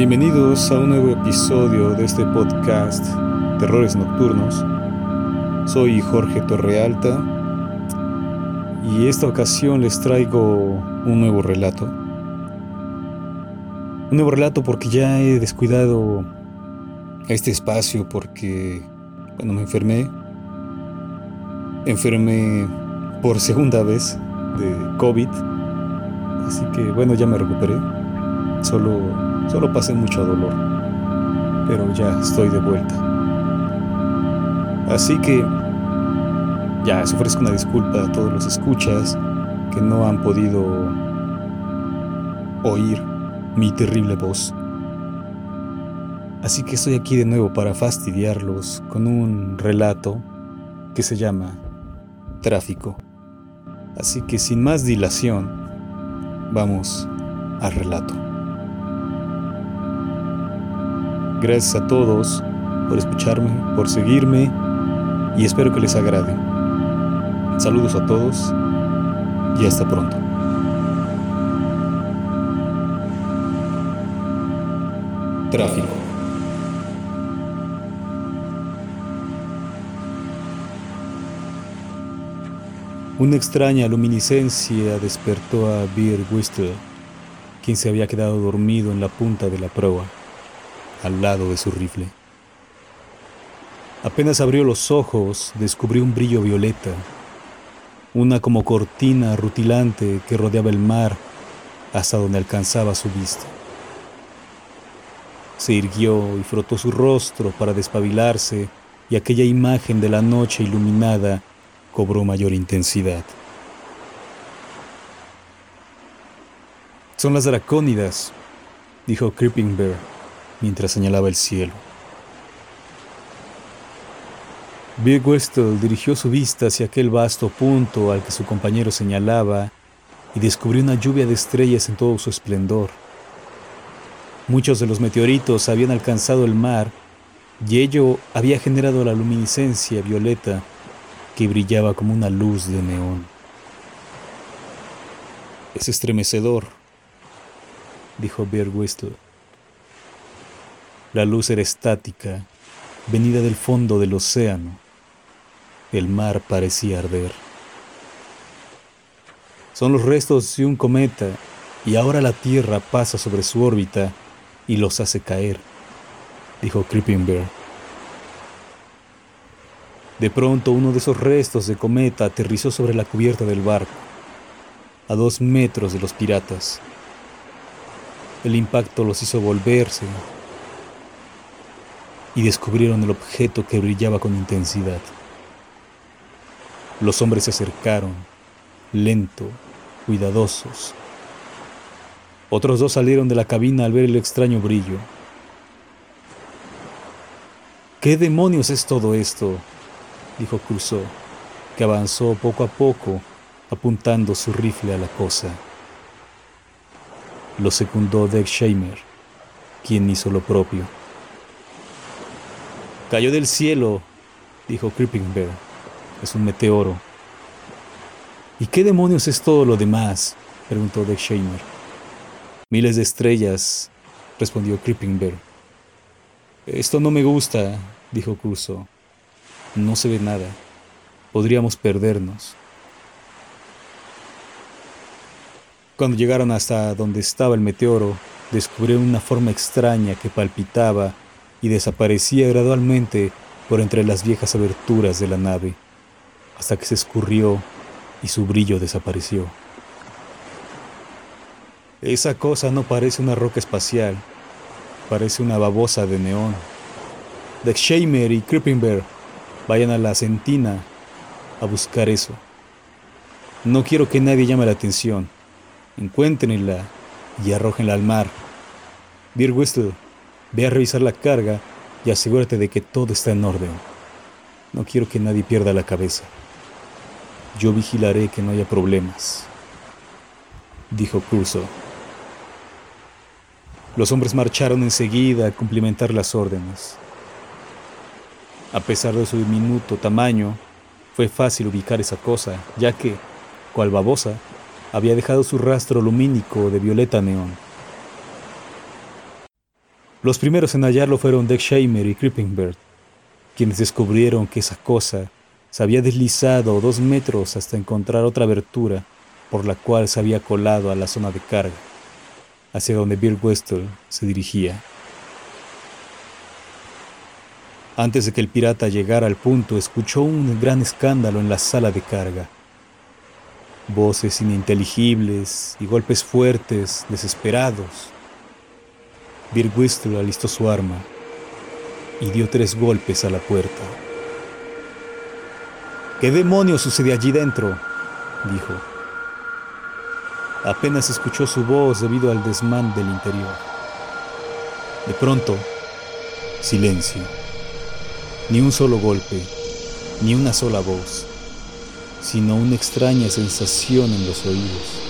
Bienvenidos a un nuevo episodio de este podcast Terrores Nocturnos. Soy Jorge Torrealta y esta ocasión les traigo un nuevo relato. Un nuevo relato porque ya he descuidado este espacio porque cuando me enfermé, enfermé por segunda vez de COVID. Así que bueno, ya me recuperé. Solo Solo pasé mucho dolor, pero ya estoy de vuelta. Así que ya les ofrezco una disculpa a todos los escuchas que no han podido oír mi terrible voz. Así que estoy aquí de nuevo para fastidiarlos con un relato que se llama Tráfico. Así que sin más dilación, vamos al relato. Gracias a todos por escucharme, por seguirme y espero que les agrade. Saludos a todos y hasta pronto. Tráfico. Una extraña luminiscencia despertó a Beer Whistle, quien se había quedado dormido en la punta de la proa al lado de su rifle. Apenas abrió los ojos, descubrió un brillo violeta, una como cortina rutilante que rodeaba el mar hasta donde alcanzaba su vista. Se irguió y frotó su rostro para despabilarse y aquella imagen de la noche iluminada cobró mayor intensidad. Son las dracónidas, dijo Creeping Bear mientras señalaba el cielo. Big dirigió su vista hacia aquel vasto punto al que su compañero señalaba y descubrió una lluvia de estrellas en todo su esplendor. Muchos de los meteoritos habían alcanzado el mar y ello había generado la luminiscencia violeta que brillaba como una luz de neón. Es estremecedor, dijo Bear Westall. La luz era estática, venida del fondo del océano. El mar parecía arder. Son los restos de un cometa y ahora la Tierra pasa sobre su órbita y los hace caer, dijo Creeping Bear. De pronto uno de esos restos de cometa aterrizó sobre la cubierta del barco, a dos metros de los piratas. El impacto los hizo volverse y descubrieron el objeto que brillaba con intensidad. Los hombres se acercaron, lento, cuidadosos. Otros dos salieron de la cabina al ver el extraño brillo. ¿Qué demonios es todo esto? dijo Crusoe, que avanzó poco a poco, apuntando su rifle a la cosa. Lo secundó Deck Shamer, quien hizo lo propio. Cayó del cielo, dijo Creeping Bear. Es un meteoro. ¿Y qué demonios es todo lo demás? preguntó Deck Shamer. Miles de estrellas, respondió Creeping Bear. Esto no me gusta, dijo Curso. No se ve nada. Podríamos perdernos. Cuando llegaron hasta donde estaba el meteoro, descubrieron una forma extraña que palpitaba y desaparecía gradualmente por entre las viejas aberturas de la nave, hasta que se escurrió y su brillo desapareció. Esa cosa no parece una roca espacial, parece una babosa de neón. De Shamer y Bear vayan a la centina a buscar eso. No quiero que nadie llame la atención. Encuéntrenla y arrójenla al mar. Beer Whistle Ve a revisar la carga y asegúrate de que todo está en orden. No quiero que nadie pierda la cabeza. Yo vigilaré que no haya problemas, dijo Crusoe. Los hombres marcharon enseguida a cumplimentar las órdenes. A pesar de su diminuto tamaño, fue fácil ubicar esa cosa, ya que, cual babosa, había dejado su rastro lumínico de violeta neón. Los primeros en hallarlo fueron Dexheimer y Bird, quienes descubrieron que esa cosa se había deslizado dos metros hasta encontrar otra abertura por la cual se había colado a la zona de carga, hacia donde Bill Westall se dirigía. Antes de que el pirata llegara al punto, escuchó un gran escándalo en la sala de carga. Voces ininteligibles y golpes fuertes, desesperados. Bill Westall alistó su arma y dio tres golpes a la puerta. ¿Qué demonios sucede allí dentro? dijo. Apenas escuchó su voz debido al desmán del interior. De pronto, silencio. Ni un solo golpe, ni una sola voz, sino una extraña sensación en los oídos.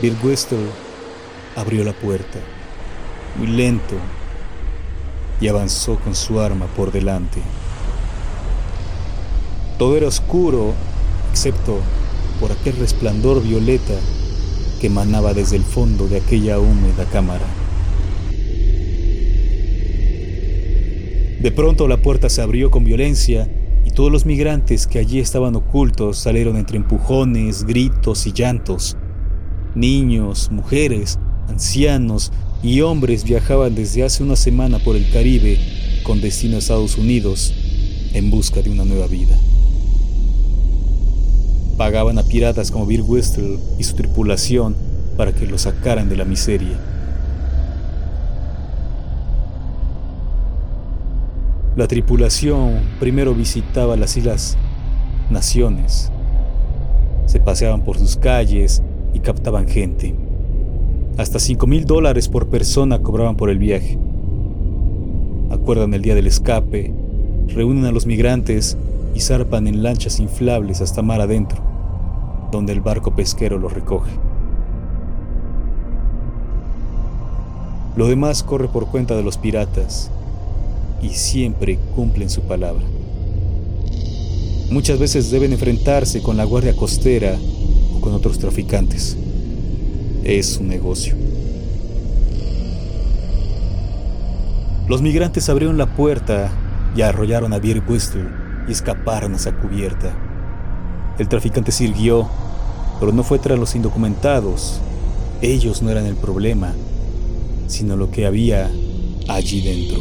Bill Westall abrió la puerta, muy lento, y avanzó con su arma por delante. Todo era oscuro, excepto por aquel resplandor violeta que emanaba desde el fondo de aquella húmeda cámara. De pronto la puerta se abrió con violencia y todos los migrantes que allí estaban ocultos salieron entre empujones, gritos y llantos. Niños, mujeres, ancianos y hombres viajaban desde hace una semana por el Caribe con destino a Estados Unidos en busca de una nueva vida pagaban a piratas como Bill Westell y su tripulación para que lo sacaran de la miseria. La tripulación primero visitaba las Islas Naciones, se paseaban por sus calles y captaban gente. Hasta 5 mil dólares por persona cobraban por el viaje. Acuerdan el día del escape, reúnen a los migrantes y zarpan en lanchas inflables hasta mar adentro donde el barco pesquero lo recoge. Lo demás corre por cuenta de los piratas y siempre cumplen su palabra. Muchas veces deben enfrentarse con la guardia costera o con otros traficantes. Es un negocio. Los migrantes abrieron la puerta y arrollaron a Bill Whistle y escaparon a esa cubierta. El traficante sirvió, pero no fue tras los indocumentados. Ellos no eran el problema, sino lo que había allí dentro.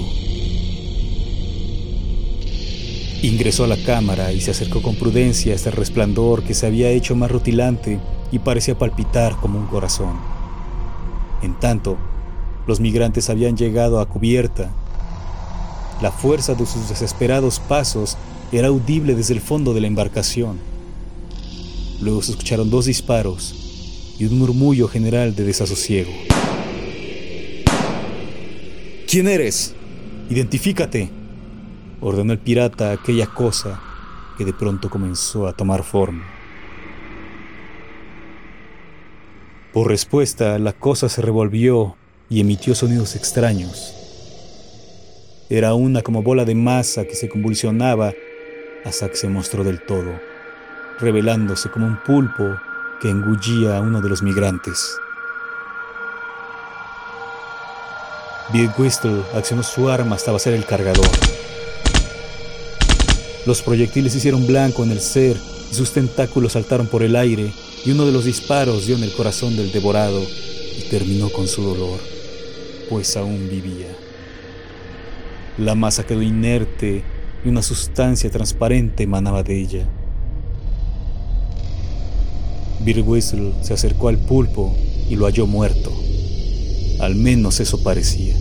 Ingresó a la cámara y se acercó con prudencia a este resplandor que se había hecho más rutilante y parecía palpitar como un corazón. En tanto, los migrantes habían llegado a cubierta. La fuerza de sus desesperados pasos era audible desde el fondo de la embarcación. Luego se escucharon dos disparos y un murmullo general de desasosiego. ¿Quién eres? Identifícate, ordenó el pirata aquella cosa que de pronto comenzó a tomar forma. Por respuesta, la cosa se revolvió y emitió sonidos extraños. Era una como bola de masa que se convulsionaba hasta que se mostró del todo revelándose como un pulpo que engullía a uno de los migrantes. Bill Whistle accionó su arma hasta vaciar el cargador. Los proyectiles hicieron blanco en el ser sus tentáculos saltaron por el aire y uno de los disparos dio en el corazón del devorado y terminó con su dolor, pues aún vivía. La masa quedó inerte y una sustancia transparente emanaba de ella. Bill Whistle se acercó al pulpo y lo halló muerto. Al menos eso parecía.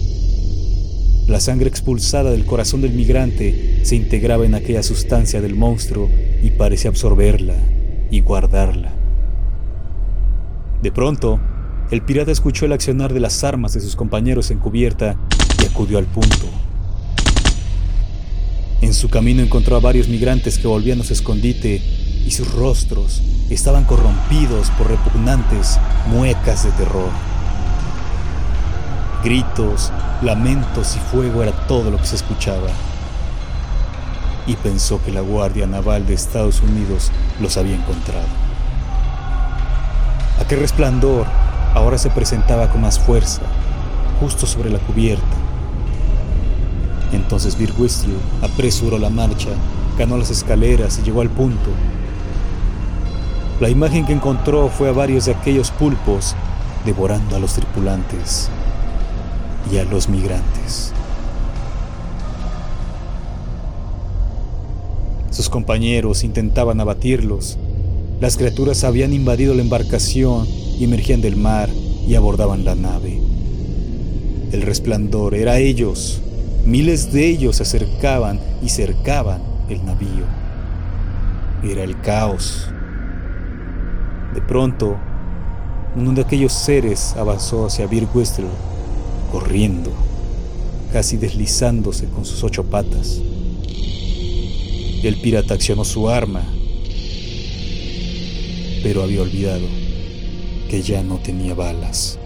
La sangre expulsada del corazón del migrante se integraba en aquella sustancia del monstruo y parecía absorberla y guardarla. De pronto, el pirata escuchó el accionar de las armas de sus compañeros en cubierta y acudió al punto. En su camino encontró a varios migrantes que volvían a su escondite y sus rostros estaban corrompidos por repugnantes muecas de terror. Gritos, lamentos y fuego era todo lo que se escuchaba. Y pensó que la Guardia Naval de Estados Unidos los había encontrado. Aquel resplandor ahora se presentaba con más fuerza justo sobre la cubierta. Entonces Bir apresuró la marcha, ganó las escaleras y llegó al punto. La imagen que encontró fue a varios de aquellos pulpos devorando a los tripulantes y a los migrantes. Sus compañeros intentaban abatirlos. Las criaturas habían invadido la embarcación y emergían del mar y abordaban la nave. El resplandor era ellos. Miles de ellos se acercaban y cercaban el navío. Era el caos. De pronto, uno de aquellos seres avanzó hacia Bir corriendo, casi deslizándose con sus ocho patas. El pirata accionó su arma, pero había olvidado que ya no tenía balas.